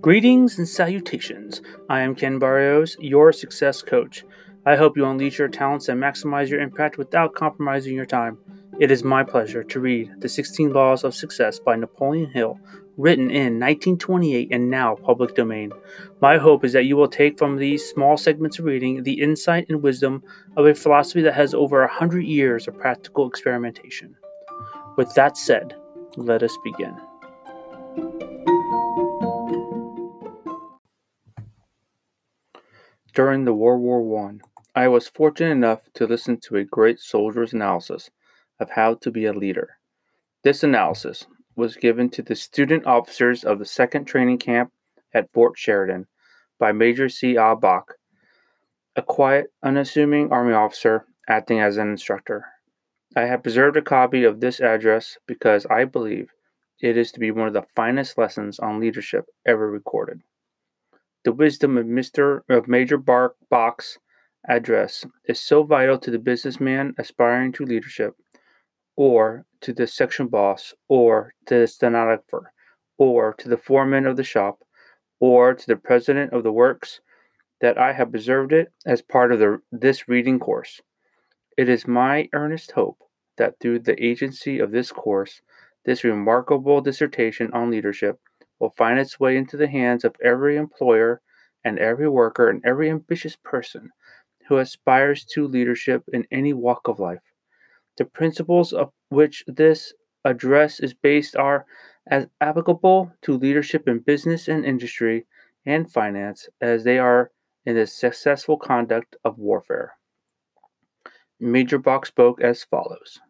Greetings and salutations. I am Ken Barrios, your success coach. I hope you unleash your talents and maximize your impact without compromising your time. It is my pleasure to read The 16 Laws of Success by Napoleon Hill, written in 1928 and now public domain. My hope is that you will take from these small segments of reading the insight and wisdom of a philosophy that has over a hundred years of practical experimentation. With that said, let us begin. During the World War I, I was fortunate enough to listen to a great soldier's analysis of how to be a leader. This analysis was given to the student officers of the 2nd Training Camp at Fort Sheridan by Major C. A. Bach, a quiet, unassuming Army officer acting as an instructor. I have preserved a copy of this address because I believe it is to be one of the finest lessons on leadership ever recorded. The wisdom of Mr. of Major Bark Bach's address is so vital to the businessman aspiring to leadership, or to the section boss, or to the stenographer, or to the foreman of the shop, or to the president of the works, that I have preserved it as part of the, this reading course. It is my earnest hope that through the agency of this course, this remarkable dissertation on leadership will find its way into the hands of every employer and every worker and every ambitious person who aspires to leadership in any walk of life. The principles of which this address is based are as applicable to leadership in business and industry and finance as they are in the successful conduct of warfare. Major Bach spoke as follows.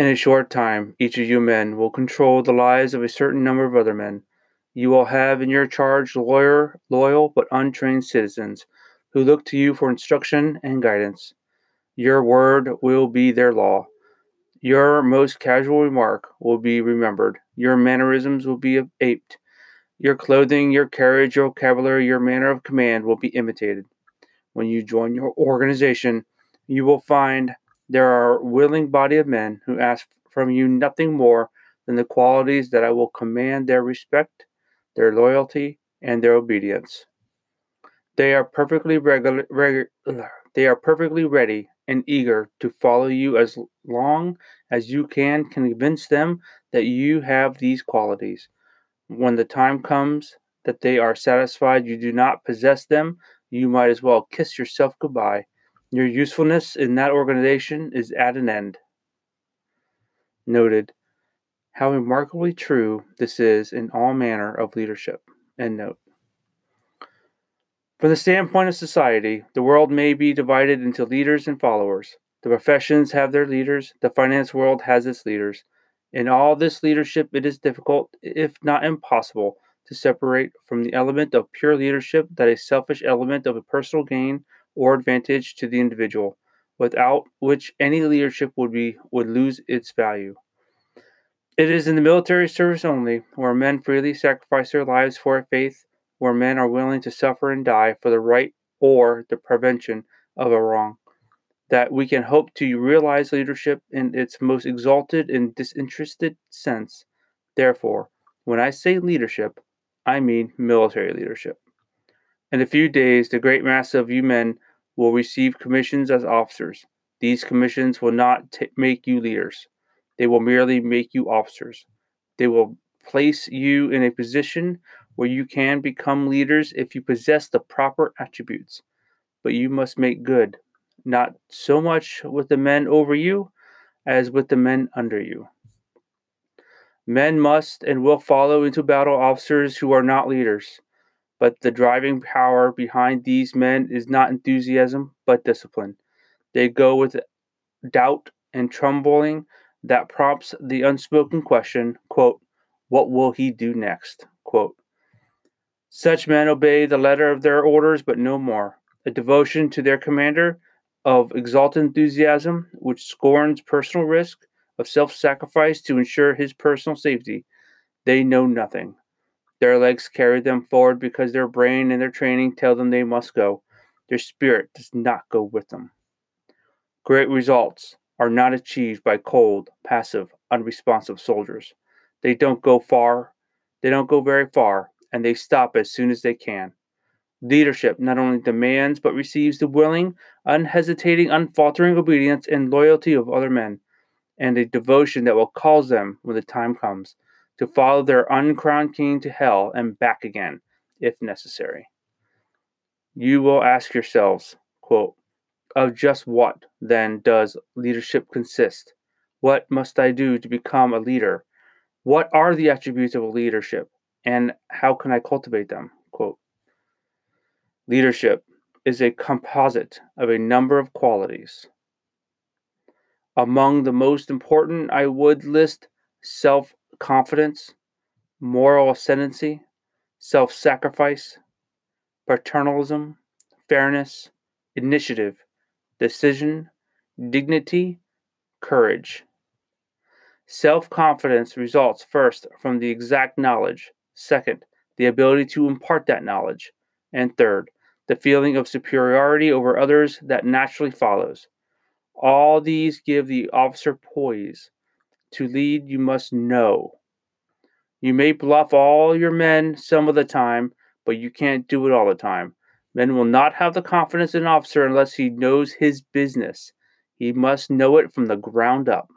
In a short time, each of you men will control the lives of a certain number of other men. You will have in your charge lawyer, loyal but untrained citizens who look to you for instruction and guidance. Your word will be their law. Your most casual remark will be remembered. Your mannerisms will be aped. Your clothing, your carriage, your vocabulary, your manner of command will be imitated. When you join your organization, you will find there are a willing body of men who ask from you nothing more than the qualities that I will command their respect, their loyalty, and their obedience. They are perfectly regular, they are perfectly ready and eager to follow you as long as you can convince them that you have these qualities. When the time comes that they are satisfied you do not possess them, you might as well kiss yourself goodbye your usefulness in that organization is at an end. Noted how remarkably true this is in all manner of leadership. End note. From the standpoint of society, the world may be divided into leaders and followers. The professions have their leaders, the finance world has its leaders. In all this leadership, it is difficult, if not impossible, to separate from the element of pure leadership that a selfish element of a personal gain or advantage to the individual, without which any leadership would be would lose its value. It is in the military service only, where men freely sacrifice their lives for a faith, where men are willing to suffer and die for the right or the prevention of a wrong, that we can hope to realize leadership in its most exalted and disinterested sense. Therefore, when I say leadership, I mean military leadership. In a few days, the great mass of you men will receive commissions as officers. These commissions will not t- make you leaders, they will merely make you officers. They will place you in a position where you can become leaders if you possess the proper attributes. But you must make good, not so much with the men over you as with the men under you. Men must and will follow into battle officers who are not leaders. But the driving power behind these men is not enthusiasm, but discipline. They go with doubt and trembling that prompts the unspoken question, quote, what will he do next? Quote. Such men obey the letter of their orders, but no more. A devotion to their commander of exalted enthusiasm, which scorns personal risk, of self sacrifice to ensure his personal safety. They know nothing. Their legs carry them forward because their brain and their training tell them they must go. Their spirit does not go with them. Great results are not achieved by cold, passive, unresponsive soldiers. They don't go far, they don't go very far and they stop as soon as they can. Leadership not only demands but receives the willing, unhesitating, unfaltering obedience and loyalty of other men, and a devotion that will cause them, when the time comes, to follow their uncrowned king to hell and back again, if necessary. You will ask yourselves, quote, of just what, then, does leadership consist? What must I do to become a leader? What are the attributes of a leadership, and how can I cultivate them? Quote, Leadership is a composite of a number of qualities. Among the most important, I would list self confidence, moral ascendancy, self sacrifice, paternalism, fairness, initiative, decision, dignity, courage. Self confidence results first from the exact knowledge, second, the ability to impart that knowledge, and third, the feeling of superiority over others that naturally follows. All these give the officer poise. To lead, you must know. You may bluff all your men some of the time, but you can't do it all the time. Men will not have the confidence in an officer unless he knows his business. He must know it from the ground up.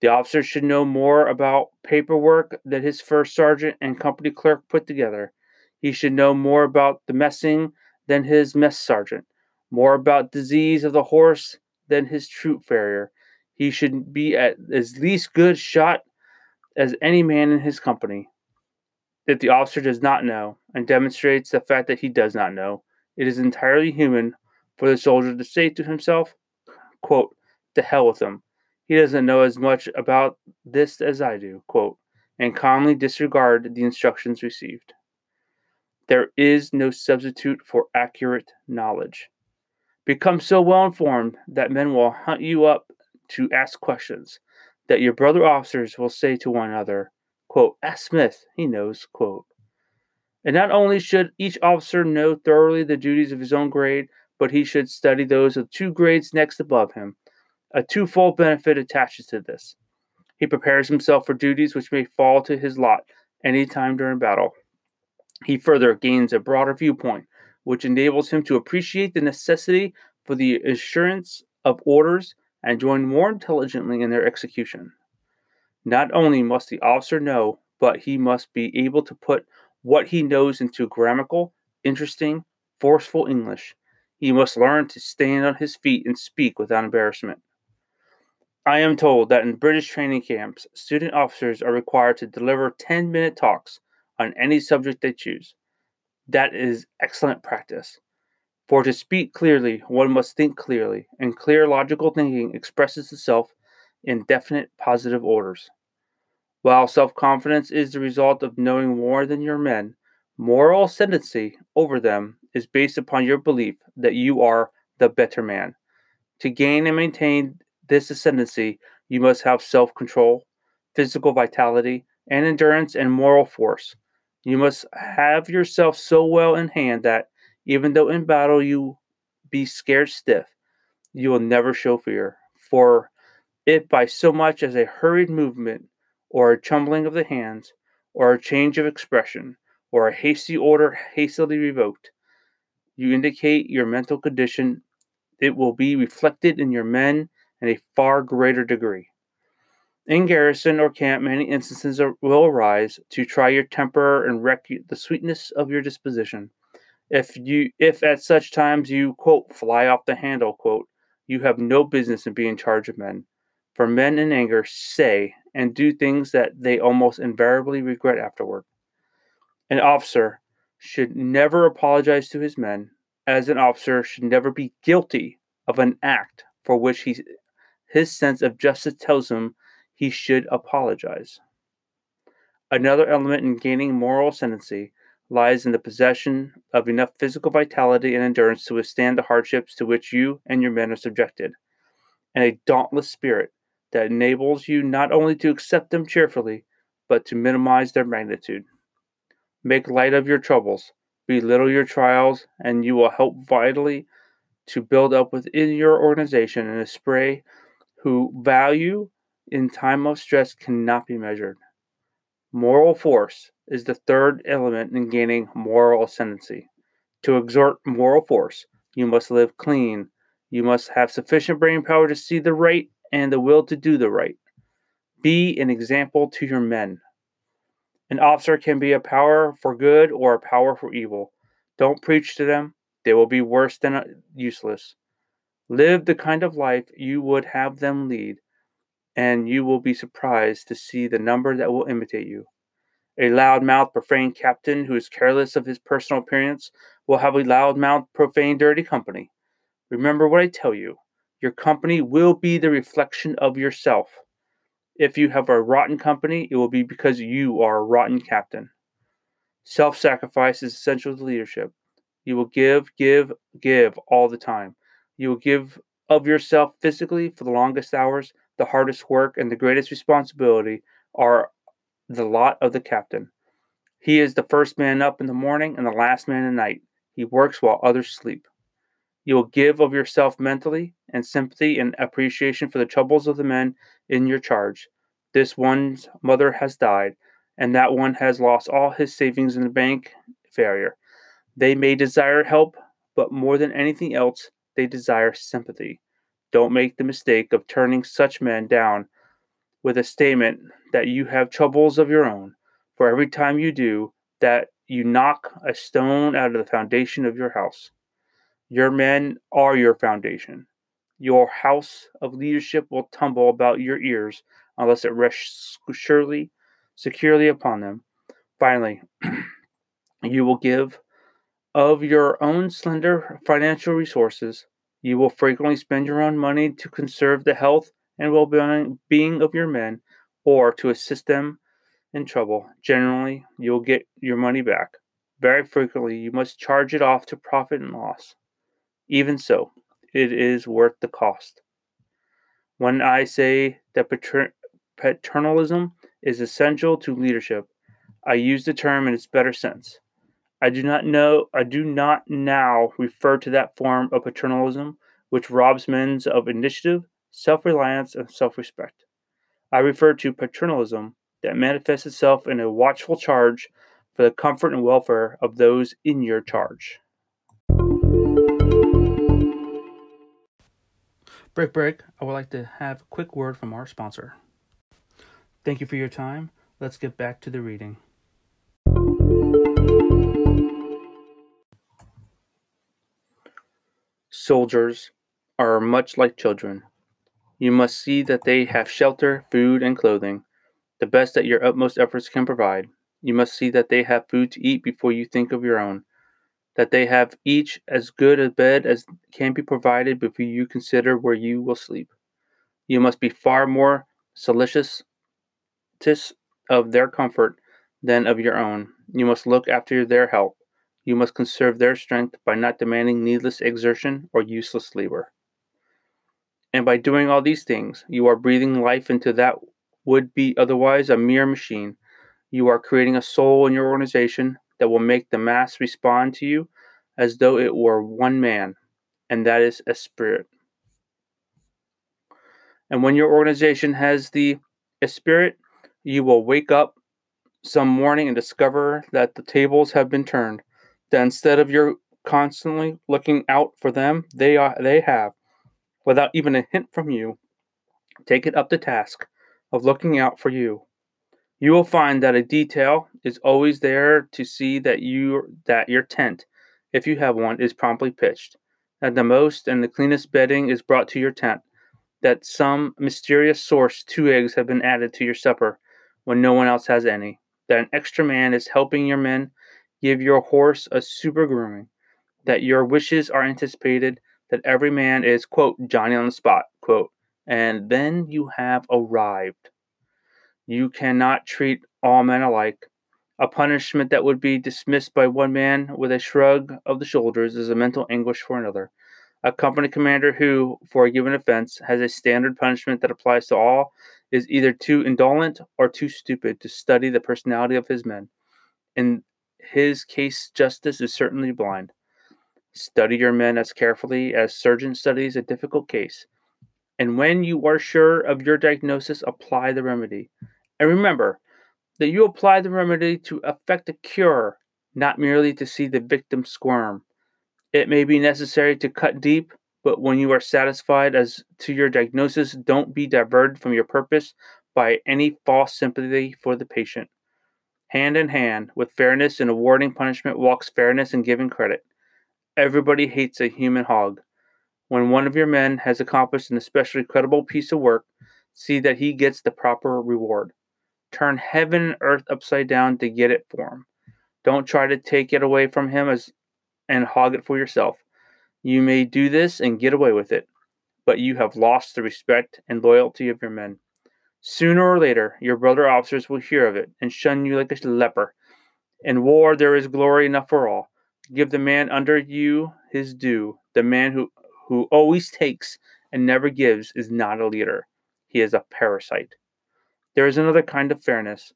The officer should know more about paperwork than his first sergeant and company clerk put together. He should know more about the messing than his mess sergeant, more about disease of the horse than his troop farrier. He should be at as least good shot as any man in his company. If the officer does not know and demonstrates the fact that he does not know, it is entirely human for the soldier to say to himself, quote, to hell with him. He doesn't know as much about this as I do, quote, and calmly disregard the instructions received. There is no substitute for accurate knowledge. Become so well informed that men will hunt you up to ask questions, that your brother officers will say to one another, quote, Ask Smith, he knows, quote. And not only should each officer know thoroughly the duties of his own grade, but he should study those of two grades next above him. A twofold benefit attaches to this. He prepares himself for duties which may fall to his lot any time during battle. He further gains a broader viewpoint, which enables him to appreciate the necessity for the assurance of orders and join more intelligently in their execution. Not only must the officer know, but he must be able to put what he knows into grammatical, interesting, forceful English. He must learn to stand on his feet and speak without embarrassment. I am told that in British training camps, student officers are required to deliver 10 minute talks on any subject they choose. That is excellent practice. For to speak clearly, one must think clearly, and clear logical thinking expresses itself in definite positive orders. While self confidence is the result of knowing more than your men, moral ascendancy over them is based upon your belief that you are the better man. To gain and maintain this ascendancy, you must have self control, physical vitality, and endurance and moral force. You must have yourself so well in hand that, even though in battle you be scared stiff, you will never show fear. For if by so much as a hurried movement, or a trembling of the hands, or a change of expression, or a hasty order hastily revoked, you indicate your mental condition, it will be reflected in your men in a far greater degree. In garrison or camp, many instances will arise to try your temper and wreck the sweetness of your disposition. If you, if at such times you quote fly off the handle quote, you have no business in being in charge of men. For men in anger say and do things that they almost invariably regret afterward. An officer should never apologize to his men, as an officer should never be guilty of an act for which he, his sense of justice tells him he should apologize. Another element in gaining moral ascendancy lies in the possession of enough physical vitality and endurance to withstand the hardships to which you and your men are subjected, and a dauntless spirit that enables you not only to accept them cheerfully, but to minimize their magnitude. Make light of your troubles, belittle your trials, and you will help vitally to build up within your organization an esprit who value in time of stress cannot be measured. Moral force is the third element in gaining moral ascendancy. To exert moral force, you must live clean. You must have sufficient brain power to see the right and the will to do the right. Be an example to your men. An officer can be a power for good or a power for evil. Don't preach to them, they will be worse than uh, useless. Live the kind of life you would have them lead, and you will be surprised to see the number that will imitate you. A loud-mouthed, profane captain who is careless of his personal appearance will have a loud-mouthed, profane, dirty company. Remember what I tell you. Your company will be the reflection of yourself. If you have a rotten company, it will be because you are a rotten captain. Self sacrifice is essential to leadership. You will give, give, give all the time. You will give of yourself physically for the longest hours. The hardest work and the greatest responsibility are the lot of the captain. He is the first man up in the morning and the last man at night. He works while others sleep. You will give of yourself mentally and sympathy and appreciation for the troubles of the men in your charge. This one's mother has died, and that one has lost all his savings in the bank failure. They may desire help, but more than anything else, they desire sympathy. Don't make the mistake of turning such men down with a statement that you have troubles of your own, for every time you do, that you knock a stone out of the foundation of your house. Your men are your foundation. Your house of leadership will tumble about your ears unless it rests surely, securely upon them. Finally, you will give of your own slender financial resources, you will frequently spend your own money to conserve the health and well being of your men or to assist them in trouble. Generally, you will get your money back. Very frequently, you must charge it off to profit and loss. Even so, it is worth the cost. When I say that pater- paternalism is essential to leadership, I use the term in its better sense. I do not know I do not now refer to that form of paternalism which robs men of initiative, self-reliance, and self-respect. I refer to paternalism that manifests itself in a watchful charge for the comfort and welfare of those in your charge. Break, break. I would like to have a quick word from our sponsor. Thank you for your time. Let's get back to the reading. Soldiers are much like children. You must see that they have shelter, food, and clothing, the best that your utmost efforts can provide. You must see that they have food to eat before you think of your own, that they have each as good a bed as can be provided before you consider where you will sleep. You must be far more solicitous of their comfort than of your own. You must look after their health. You must conserve their strength by not demanding needless exertion or useless labor. And by doing all these things, you are breathing life into that would be otherwise a mere machine. You are creating a soul in your organization that will make the mass respond to you as though it were one man, and that is a spirit. And when your organization has the spirit, you will wake up some morning and discover that the tables have been turned that instead of your constantly looking out for them, they are they have, without even a hint from you, taken up the task of looking out for you. You will find that a detail is always there to see that you that your tent, if you have one, is promptly pitched, that the most and the cleanest bedding is brought to your tent, that some mysterious source two eggs have been added to your supper when no one else has any, that an extra man is helping your men Give your horse a super grooming, that your wishes are anticipated, that every man is, quote, Johnny on the spot, quote, and then you have arrived. You cannot treat all men alike. A punishment that would be dismissed by one man with a shrug of the shoulders is a mental anguish for another. A company commander who, for a given offense, has a standard punishment that applies to all is either too indolent or too stupid to study the personality of his men. In his case justice is certainly blind. Study your men as carefully as surgeon studies a difficult case. And when you are sure of your diagnosis, apply the remedy. And remember that you apply the remedy to effect a cure, not merely to see the victim squirm. It may be necessary to cut deep, but when you are satisfied as to your diagnosis, don't be diverted from your purpose by any false sympathy for the patient. Hand in hand with fairness in awarding punishment walks fairness in giving credit. Everybody hates a human hog. When one of your men has accomplished an especially credible piece of work, see that he gets the proper reward. Turn heaven and earth upside down to get it for him. Don't try to take it away from him as and hog it for yourself. You may do this and get away with it, but you have lost the respect and loyalty of your men. Sooner or later, your brother officers will hear of it and shun you like a leper. In war, there is glory enough for all. Give the man under you his due. The man who, who always takes and never gives is not a leader. He is a parasite. There is another kind of fairness,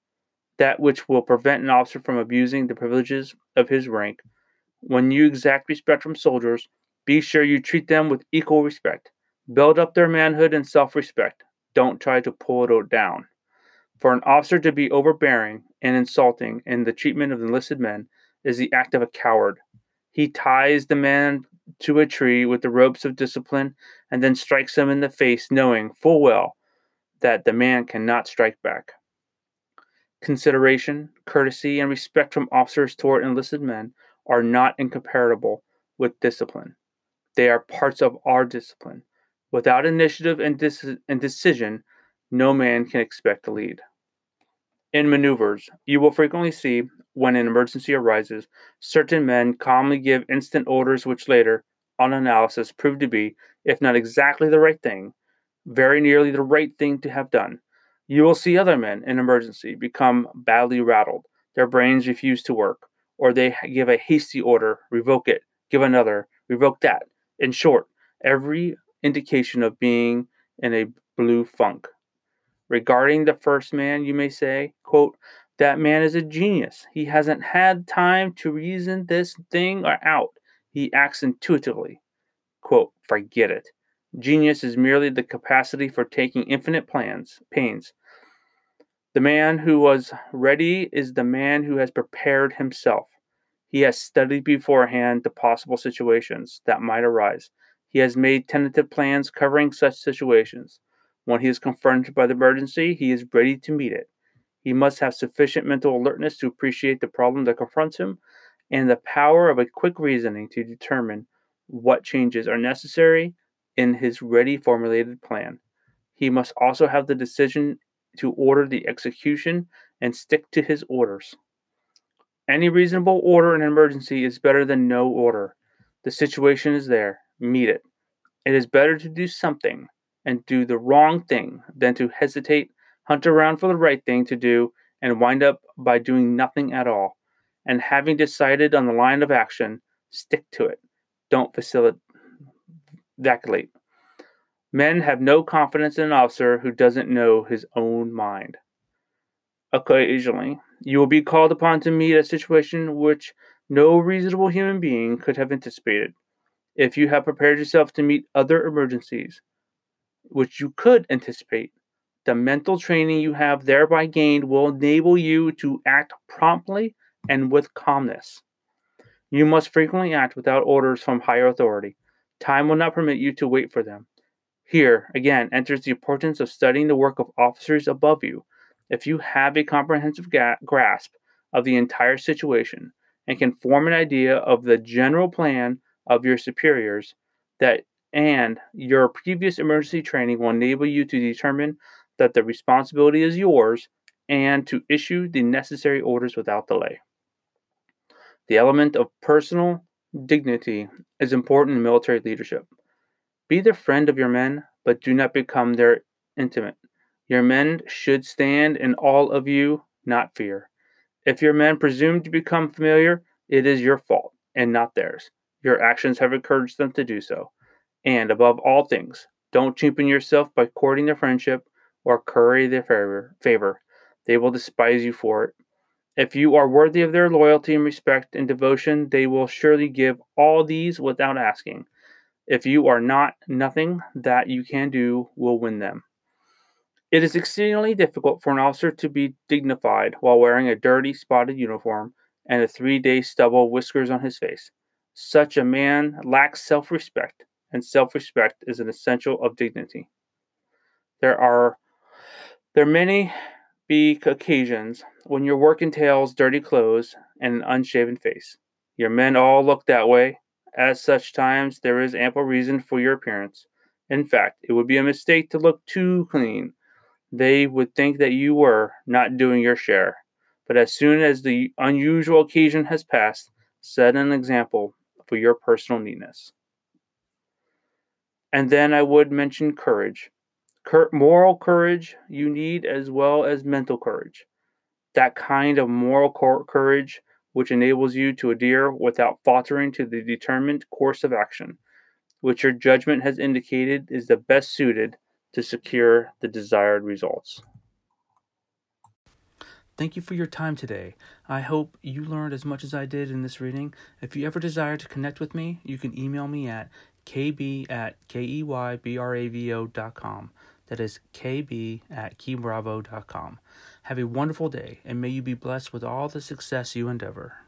that which will prevent an officer from abusing the privileges of his rank. When you exact respect from soldiers, be sure you treat them with equal respect. Build up their manhood and self respect. Don't try to pull it down. For an officer to be overbearing and insulting in the treatment of enlisted men is the act of a coward. He ties the man to a tree with the ropes of discipline and then strikes him in the face, knowing full well that the man cannot strike back. Consideration, courtesy, and respect from officers toward enlisted men are not incompatible with discipline. They are parts of our discipline. Without initiative and, dis- and decision, no man can expect to lead. In maneuvers, you will frequently see, when an emergency arises, certain men calmly give instant orders which later, on analysis, prove to be, if not exactly the right thing, very nearly the right thing to have done. You will see other men in emergency become badly rattled. Their brains refuse to work, or they give a hasty order, revoke it, give another, revoke that. In short, every indication of being in a blue funk. Regarding the first man, you may say, quote, that man is a genius. He hasn't had time to reason this thing out. He acts intuitively. Quote, forget it. Genius is merely the capacity for taking infinite plans, pains. The man who was ready is the man who has prepared himself. He has studied beforehand the possible situations that might arise. He has made tentative plans covering such situations. When he is confronted by the emergency, he is ready to meet it. He must have sufficient mental alertness to appreciate the problem that confronts him and the power of a quick reasoning to determine what changes are necessary in his ready formulated plan. He must also have the decision to order the execution and stick to his orders. Any reasonable order in an emergency is better than no order. The situation is there. Meet it. It is better to do something and do the wrong thing than to hesitate, hunt around for the right thing to do, and wind up by doing nothing at all. And having decided on the line of action, stick to it. Don't vacillate. Men have no confidence in an officer who doesn't know his own mind. Occasionally, you will be called upon to meet a situation which no reasonable human being could have anticipated. If you have prepared yourself to meet other emergencies, which you could anticipate, the mental training you have thereby gained will enable you to act promptly and with calmness. You must frequently act without orders from higher authority. Time will not permit you to wait for them. Here, again, enters the importance of studying the work of officers above you if you have a comprehensive ga- grasp of the entire situation and can form an idea of the general plan of your superiors that and your previous emergency training will enable you to determine that the responsibility is yours and to issue the necessary orders without delay. The element of personal dignity is important in military leadership. Be the friend of your men, but do not become their intimate. Your men should stand in awe of you, not fear. If your men presume to become familiar, it is your fault and not theirs. Your actions have encouraged them to do so. And above all things, don't cheapen yourself by courting their friendship or curry their favor. They will despise you for it. If you are worthy of their loyalty and respect and devotion, they will surely give all these without asking. If you are not, nothing that you can do will win them. It is exceedingly difficult for an officer to be dignified while wearing a dirty, spotted uniform and a three day stubble whiskers on his face. Such a man lacks self respect, and self respect is an essential of dignity. There are there many be occasions when your work entails dirty clothes and an unshaven face. Your men all look that way. At such times, there is ample reason for your appearance. In fact, it would be a mistake to look too clean. They would think that you were not doing your share. But as soon as the unusual occasion has passed, set an example for your personal neatness. And then I would mention courage. Cur- moral courage you need as well as mental courage. That kind of moral cor- courage which enables you to adhere without faltering to the determined course of action, which your judgment has indicated is the best suited to secure the desired results. Thank you for your time today. I hope you learned as much as I did in this reading. If you ever desire to connect with me, you can email me at kb at keybravo.com. That is kb at keybravo.com. Have a wonderful day, and may you be blessed with all the success you endeavor.